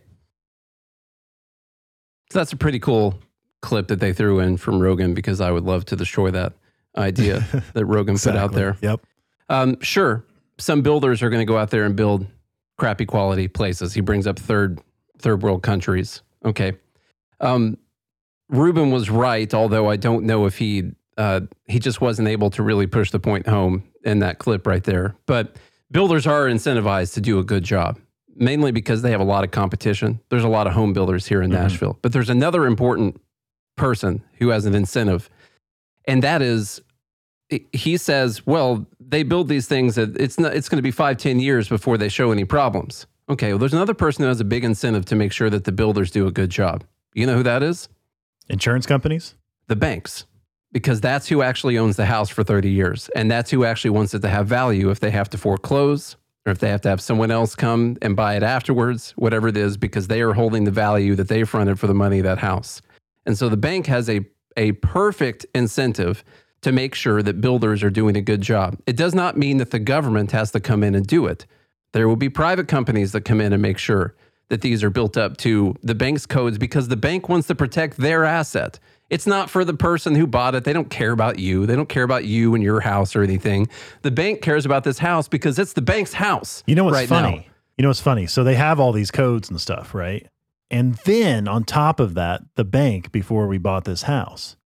So that's a pretty cool clip that they threw in from Rogan because I would love to destroy that idea [laughs] that Rogan put out there. Yep. Um, sure, some builders are going to go out there and build crappy quality places. He brings up third third world countries. Okay. Um, Rubin was right, although I don't know if he uh, he just wasn't able to really push the point home in that clip right there. But builders are incentivized to do a good job, mainly because they have a lot of competition. There's a lot of home builders here in Nashville, but there's another important person who has an incentive, and that is he- says, well, they build these things that it's not, it's going to be five, 10 years before they show any problems. Okay, well, there's another person who has a big incentive to make sure that the builders do a good job. You know who that is? Insurance companies. The banks, because that's who actually owns the house for 30 years. And that's who actually wants it to have value if they have to foreclose or if they have to have someone else come and buy it afterwards, whatever it is, because they are holding the value that they fronted for the money of that house. And so the bank has a, a perfect incentive to make sure that builders are doing a good job. It does not mean that the government has to come in and do it. There will be private companies that come in and make sure that these are built up to the bank's codes because the bank wants to protect their asset. It's not for the person who bought it. They don't care about you. They don't care about you and your house or anything. The bank cares about this house because it's the bank's house. You know what's right funny? now. You know what's funny? So they have all these codes and stuff, right? And then on top of that, the bank, before we bought this house,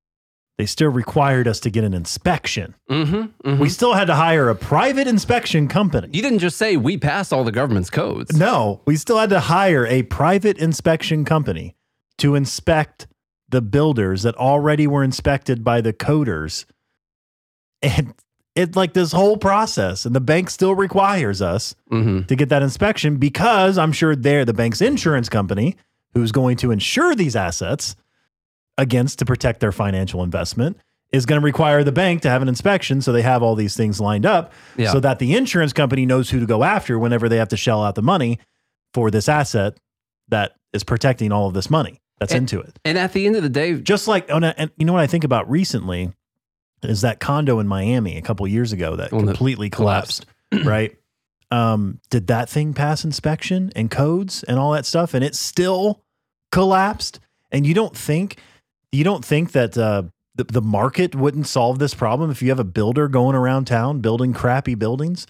they still required us to get an inspection. Mm-hmm, mm-hmm. We still had to hire a private inspection company. you didn't just say we passed all the government's codes. No, we still had to hire a private inspection company to inspect the builders that already were inspected by the coders. And it's like this whole process, and the bank still requires us Mm-hmm. to get that inspection because I'm sure they're the bank's insurance company who's going to insure these assets against to protect their financial investment is going to require the bank to have an inspection so they have all these things lined up Yeah. so that the insurance company knows who to go after whenever they have to shell out the money for this asset that is protecting all of this money that's And- into it And at the end of the day, just like oh, and, and you know what I think about recently is that condo in Miami a couple years ago that completely collapsed, right? Um, did that thing pass inspection and codes and all that stuff, and it still collapsed? And you don't think you don't think that uh, the the market wouldn't solve this problem if you have a builder going around town building crappy buildings?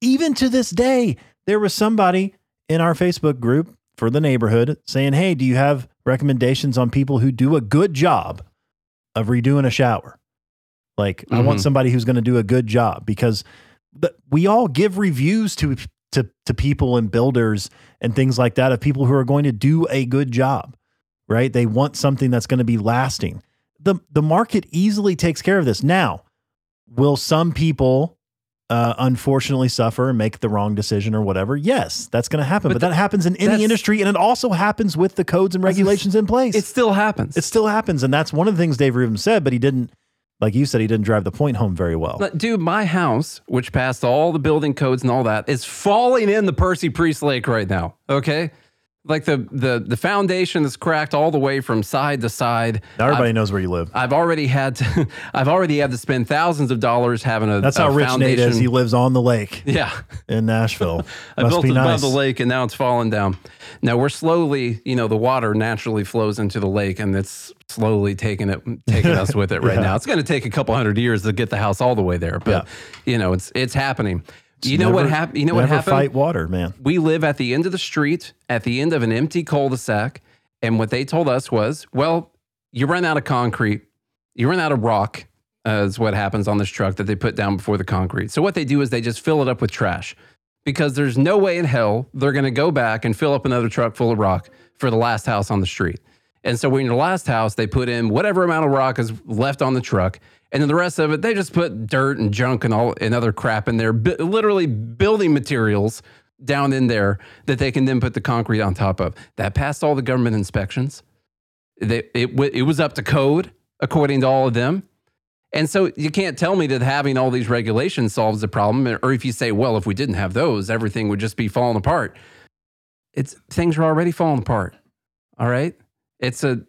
Even to this day, there was somebody in our Facebook group for the neighborhood saying, "Hey, do you have recommendations on people who do a good job of redoing a shower?" Like, I want Mhm. somebody who's going to do a good job because the, we all give reviews to to to people and builders and things like that of people who are going to do a good job, right? They want something that's going to be lasting. The the market easily takes care of this. Now, will some people uh, unfortunately suffer and make the wrong decision or whatever? Yes, that's going to happen. But, But that happens in any industry, and it also happens with the codes and regulations in place. it still happens. it still happens, and that's one of the things Dave Rubin said. But he didn't, like you said, he didn't drive the point home very well. But, dude, my house, which passed all the building codes and all that, is falling in the Percy Priest Lake right now. Okay. Like the the the foundation is cracked all the way from side to side. Now everybody knows where you live. I've already had to [laughs] I've already had to spend thousands of dollars having a That's a how rich Nate is. He lives on the lake [laughs] Yeah. in Nashville. [laughs] I Must built be it nice. above the lake and now it's falling down. Now we're slowly, you know, the water naturally flows into the lake and it's slowly taking it taking us with it right Yeah. now. It's going to take a couple hundred years to get the house all the way there, but you know, it's it's happening. You know what happened? You know what never happened? Fight water, man. we live at the end of the street, at the end of an empty cul-de-sac, and what they told us was, well, you run out of concrete, you run out of rock, uh, is what happens on this truck that they put down before the concrete. So what they do is they just fill it up with trash because there's no way in hell they're going to go back and fill up another truck full of rock for the last house on the street. And so when your last house, they put in whatever amount of rock is left on the truck, and then the rest of it, they just put dirt and junk and all and other crap in there, bu- literally building materials down in there that they can then put the concrete on top of. That passed all the government inspections. They, it, wa- it was up to code according to all of them. And so you can't tell me that having all these regulations solves the problem. Or if you say, well, if we didn't have those, everything would just be falling apart. It's things are already falling apart. All right. It's a,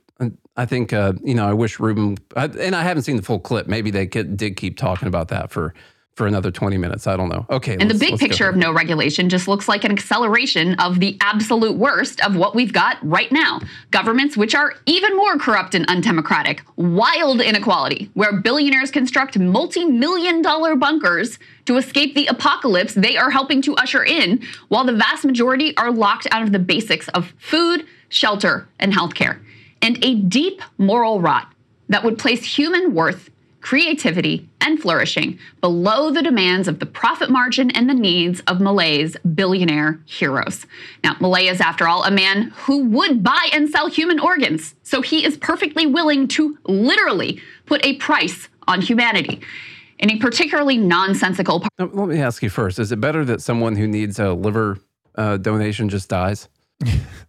I think, uh, you know, I wish Rubin, I, and I haven't seen the full clip. Maybe they could, did keep talking about that for, for another 20 minutes. I don't know. Okay. And the big picture of no regulation just looks like an acceleration of the absolute worst of what we've got right now. Governments which are even more corrupt and undemocratic, wild inequality, where billionaires construct multi million dollar bunkers to escape the apocalypse they are helping to usher in, while the vast majority are locked out of the basics of food, shelter, and healthcare. And a deep moral rot that would place human worth creativity, and flourishing below the demands of the profit margin and the needs of Milei's billionaire heroes. Now, Milei is, after all, a man who would buy and sell human organs, so he is perfectly willing to literally put a price on humanity. In a particularly nonsensical part Now, let me ask you first: Is it better that someone who needs a liver uh, donation just dies? [laughs]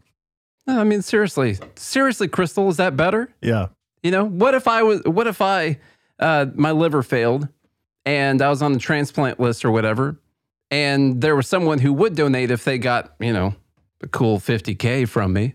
I mean, seriously, seriously, Krystal, is that better? Yeah. You know, what if I was? What if I, uh, my liver failed, and I was on the transplant list or whatever, and there was someone who would donate if they got, you know, a cool 50K from me.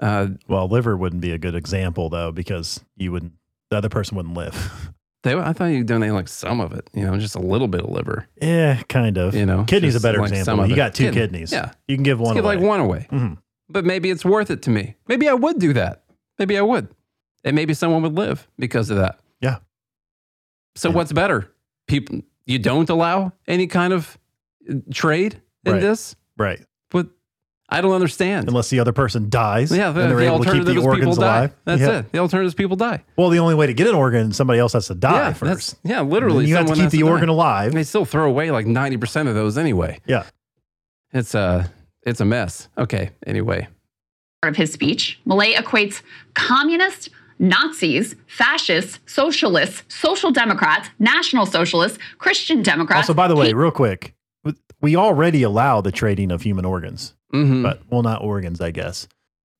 Uh, Well, liver wouldn't be a good example though, because you wouldn't. The other person wouldn't live. [laughs] they, I thought you'd donate like some of it, you know, just a little bit of liver, yeah, kind of. you know. Kidney's a better like example. You it. got two Kidney. kidneys. Yeah. You can give Let's one give away. like one away. Mhm. But maybe it's worth it to me. Maybe I would do that. Maybe I would. And maybe someone would live because of that. Yeah. So Yeah. what's better? People you don't allow any kind of uh, trade in Right. this? Right. But I don't understand. Unless the other person dies. yeah, the, and they're the able to keep alternative the is people organs die. alive. That's Yeah. it. The alternative is people die. Well, the only way to get an organ, somebody else has to die yeah, first. yeah, literally. you have to keep the die. organ alive. And They still throw away like 90% of those anyway. Yeah. It's a, it's a mess. Okay. Anyway. Part of his speech, Milei equates communists, Nazis, fascists, socialists, social democrats, national socialists, Christian Democrats. Also, by the way, real quick, we already allow the trading of human organs, hmm but well, not organs, I guess.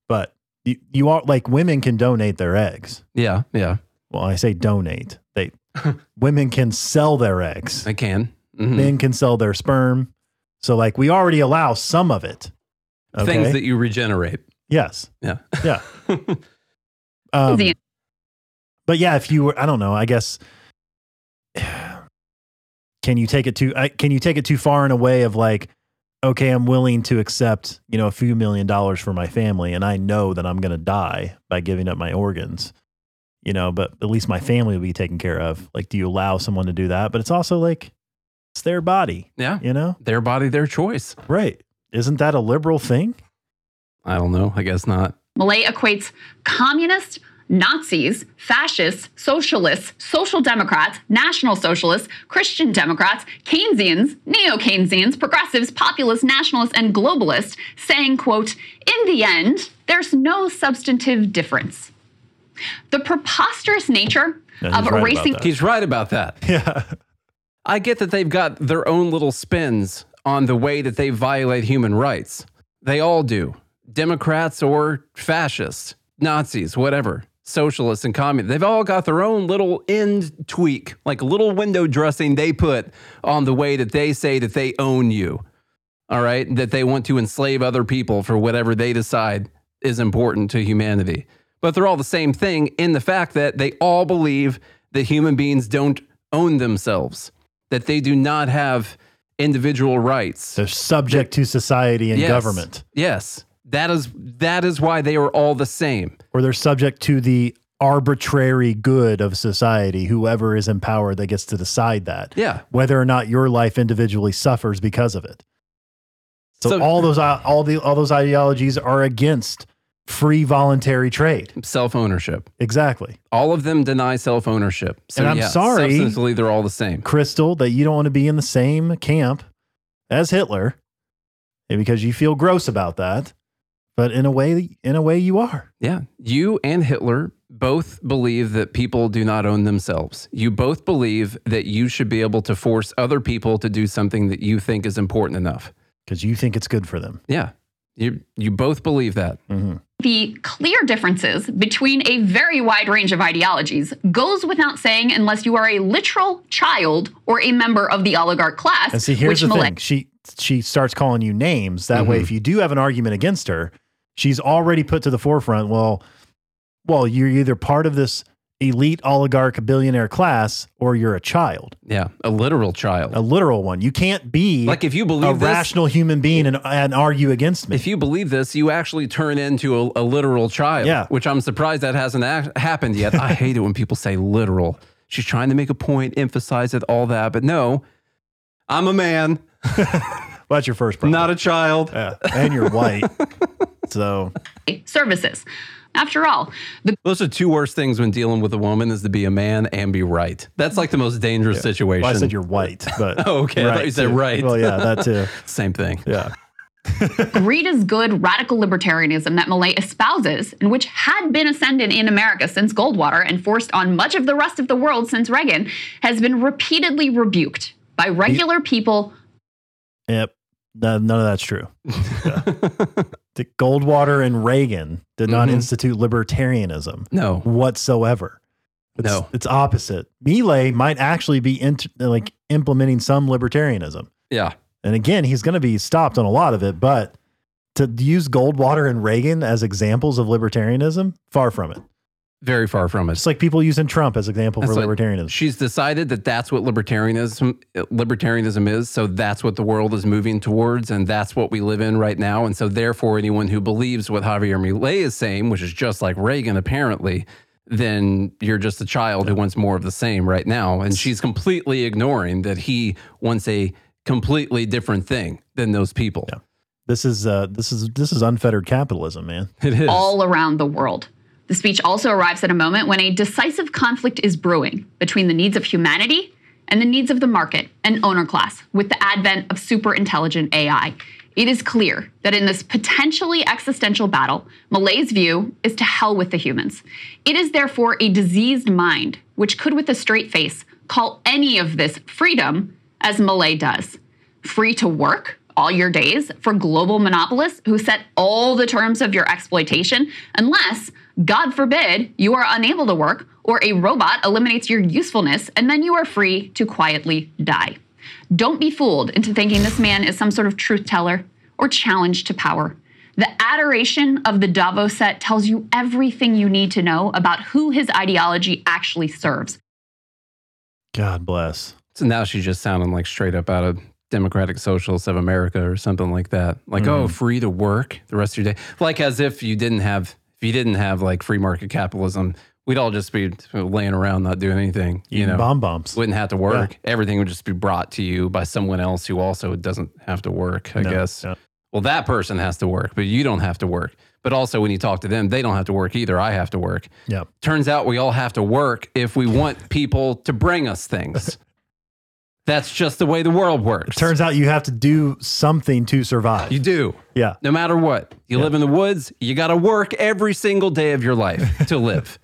But you, you are like women can donate their eggs. yeah. Yeah. Well, I say donate. They [laughs] women can sell their eggs. I can. Mhm. Men can sell their sperm. So, like, we already allow some of it. Okay. Things that you regenerate. yes. Yeah. Yeah. [laughs] Um, but yeah, if you were, I don't know, I guess, [sighs] can you take it too, can you take it too far in a way of like, okay, I'm willing to accept, you know, a few million dollars for my family and I know that I'm going to die by giving up my organs, you know, but at least my family will be taken care of. Like, do you allow someone to do that? But it's also like, it's their body, yeah. you know? Their body, their choice. Right. Isn't that a liberal thing? I don't know. I guess not. Milei equates communists, Nazis, fascists, socialists, social democrats, national socialists, Christian Democrats, Keynesians, neo-Keynesians, progressives, populists, nationalists, and globalists, saying, quote, in the end, there's no substantive difference. The preposterous nature Yeah, of right erasing. He's right about that. [laughs] Yeah. I get that they've got their own little spins on the way that they violate human rights. They all do. Democrats or fascists, Nazis, whatever, socialists and communists. They've all got their own little end tweak, like a little window dressing they put on the way that they say that they own you. All right. That they want to enslave other people for whatever they decide is important to humanity. But they're all the same thing in the fact that they all believe that human beings don't own themselves, that they do not have individual rights. They're subject to society and Yes. government. Yes. That is that is why they are all the same. or they're subject to the arbitrary good of society, whoever is in power that gets to decide that, Yeah. whether or not your life individually suffers because of it. So, So- all those uh, all the all those ideologies are against free voluntary trade. Self-ownership. Exactly. All of them deny self-ownership. So And I'm yeah, sorry- substantively they're all the same. Krystal, that you don't want to be in the same camp as Hitler because you feel gross about that. But in a way in a way you are. Yeah. You and Hitler both believe that people do not own themselves. You both believe that you should be able to force other people to do something that you think is important enough. Because you think it's good for them. Yeah. You you both believe that. hmm the clear differences between a very wide range of ideologies goes without saying unless you are a literal child or a member of the oligarch class. And see, here's which the Milei- thing. She she starts calling you names. That Mm-hmm. way, if you do have an argument against her, she's already put to the forefront. Well, well, you're either part of this elite oligarch billionaire class or you're a child, Yeah. A literal child. a literal one. You can't be like if you a believe this, rational human being and, and argue against me. if you believe this, you actually turn into a, a literal child. Yeah. Which I'm surprised that hasn't ac happened yet. I hate it when people say literal. She's trying to make a point, emphasize it, all that. But no, I'm a man, [laughs] well, that's your first problem. not a child. yeah. and you're white. [laughs] so services. After all, the Those are two worst things when dealing with a woman is to be a man and be right. That's like the most dangerous situation. well, I said you're white, but Oh, [laughs] okay. I thought you said too. right. Well, yeah, that too. [laughs] Same thing. Yeah. [laughs] greed is good radical libertarianism that Milei espouses, and which had been ascendant in America since Goldwater and forced on much of the rest of the world since Reagan, has been repeatedly rebuked by regular people Yep. No- none of that's true. Yeah. [laughs] the Goldwater and Reagan did not Mhm. institute libertarianism No. whatsoever. It's, No. it's opposite. Milei might actually be int- like implementing some libertarianism. Yeah. And again, he's going to be stopped on a lot of it, but to use Goldwater and Reagan as examples of libertarianism, far from it. Very far from it. It's like people using Trump as example That's for like- libertarianism. She's decided that that's what libertarianism libertarianism is. So that's what the world is moving towards, and that's what we live in right now. And so therefore, anyone who believes what Javier Milei is saying, which is just like Reagan, apparently, then you're just a child who wants more of the same right now. And she's completely ignoring that he wants a completely different thing than those people. This is uh, this is this is unfettered capitalism, man. It is. all around the world. The speech also arrives at a moment when a decisive conflict is brewing between the needs of humanity and the needs of the market and owner class with the advent of super intelligent AI. It is clear that in this potentially existential battle, Milei's view is to hell with the humans. It is therefore a diseased mind which could, with a straight face, call any of this freedom as Milei does. Free to work all your days for global monopolists who set all the terms of your exploitation, unless, God forbid, you are unable to work or a robot eliminates your usefulness and then you are free to quietly die. Don't be fooled into thinking this man is some sort of truth teller or challenge to power. The adoration of the Davos set tells you everything you need to know about who his ideology actually serves. God bless. So now she's just sounding like straight up out of Democratic Socialists of America or something like that. Like, oh, mm-hmm. free to work the rest of your day. Like as if you didn't have if you didn't have like free market capitalism, we'd all just be laying around not doing anything. You Eating know, bomb bombs. wouldn't have to work. Everything would just be brought to you by someone else who also doesn't have to work, I No, guess. no. Well, that person has to work, but you don't have to work. But also when you talk to them, they don't have to work either. I have to work. Yeah. Turns out we all have to work if we want people to bring us things. [laughs] That's just the way the world works. Turns out you have to do something to survive. you do. yeah. No matter what. You live in the woods, you got to work every single day of your life to [laughs] live.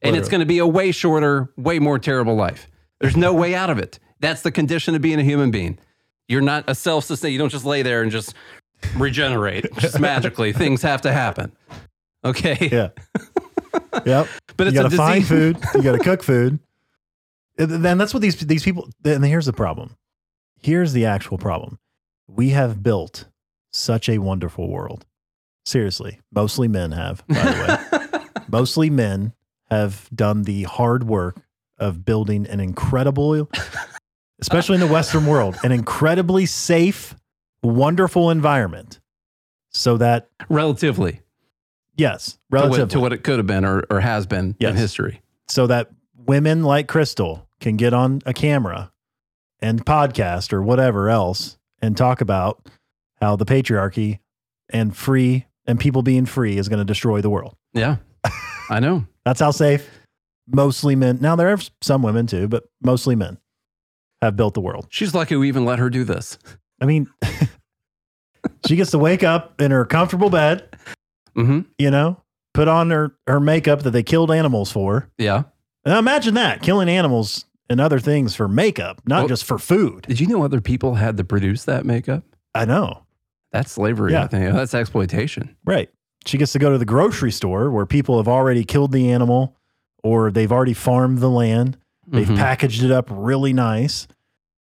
and it's going to be a way shorter, way more terrible life. There's no way out of it. That's the condition of being a human being. You're not a self sustain. You don't just lay there and just regenerate [laughs] just magically. Things have to happen. Okay. Yeah. [laughs] yep. But you it's got a to find food. You got to cook food. Then that's what these these people. And here's the problem. Here's the actual problem. We have built such a wonderful world. Seriously, mostly men have. By the way, [laughs] mostly men have done the hard work of building an incredible, especially in the Western world, an incredibly safe, wonderful environment, so that Relatively. yes, To relatively what, to what it could have been or, or has been Yes. in history. so that women like Krystal can get on a camera and podcast or whatever else and talk about how the patriarchy and free and people being free is going to destroy the world. Yeah. [laughs] I know. That's how safe mostly men. Now there are some women too, but mostly men have built the world. She's lucky we even let her do this. I mean, [laughs] she gets to wake up in her comfortable bed, hmm you know, put on her her makeup that they killed animals for. Yeah. Now imagine that killing animals and other things for makeup, not Well- just for food. Did you know other people had to produce that makeup? I know. That's slavery. I Yeah. think. That's exploitation. Right. She gets to go to the grocery store where people have already killed the animal or they've already farmed the land. They've Mhm. packaged it up really nice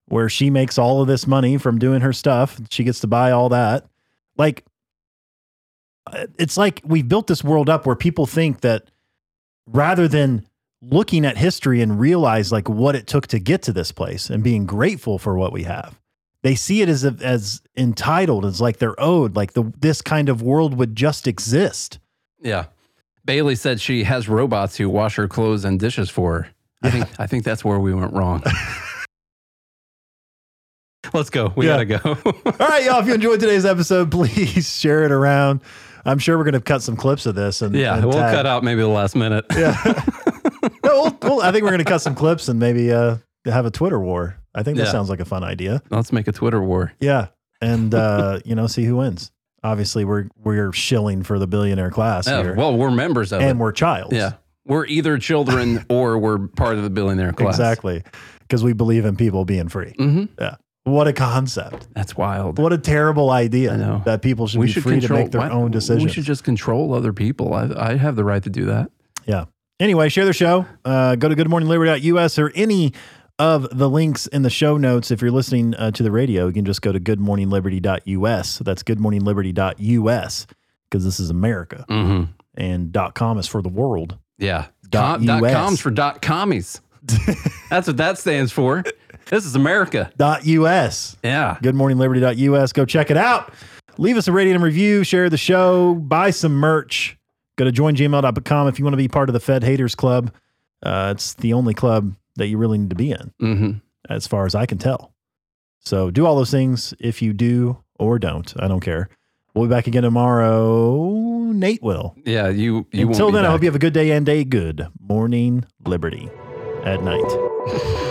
where she makes all of this money from doing her stuff. She gets to buy all that. Like, uh, it's like we've built this world up where people think that rather than looking at history and realize like what it took to get to this place and being grateful for what we have, they see it as as entitled, as like they're owed, like the this kind of world would just exist. Yeah. Bailey said she has robots who wash her clothes and dishes for her. I think I think that's where we went wrong. [laughs] Let's go. We Yeah. gotta go. [laughs] All right, y'all. If you enjoyed today's episode, [laughs] please share it around. I'm sure we're going to cut some clips of this and yeah, and we'll tag- cut out maybe the last minute. Yeah, we'll, we'll, I think we're going to cut some clips and maybe uh, have a Twitter war. I think that Yeah. sounds like a fun idea. Let's make a Twitter war. Yeah, and uh, [laughs] you know, see who wins. Obviously, we're we're shilling for the billionaire class Yeah, here, well, we're members of and it. we're childs. Yeah. We're either children [laughs] or we're part of the billionaire class. exactly, because we believe in people being free. hmm What a concept! That's wild. What a terrible idea I know. that people should we be should free to make their why- own decisions. We should just control other people. I, I have the right to do that. Anyway, share the show. Uh, go to goodmorningliberty.us or any of the links in the show notes. If you're listening uh, to the radio, you can just go to goodmorningliberty.us. So that's goodmorningliberty.us because this is America Mm-hmm. and .com is for the world. Yeah. Dot Com, dot coms for dot commies. [laughs] That's what that stands for. This is America. Dot .us. Yeah. goodmorningliberty.us. Go check it out. Leave us a rating and review, share the show, buy some merch. Go to joingml.com if you want to be part of the Fed Haters Club. Uh, it's the only club that you really need to be in, Mm-hmm. as far as I can tell. So do all those things if you do or don't. I don't care. We'll be back again tomorrow. Nate will. Yeah. You. You. Until won't be then, I hope you have a good day and a good morning liberty at night. [laughs]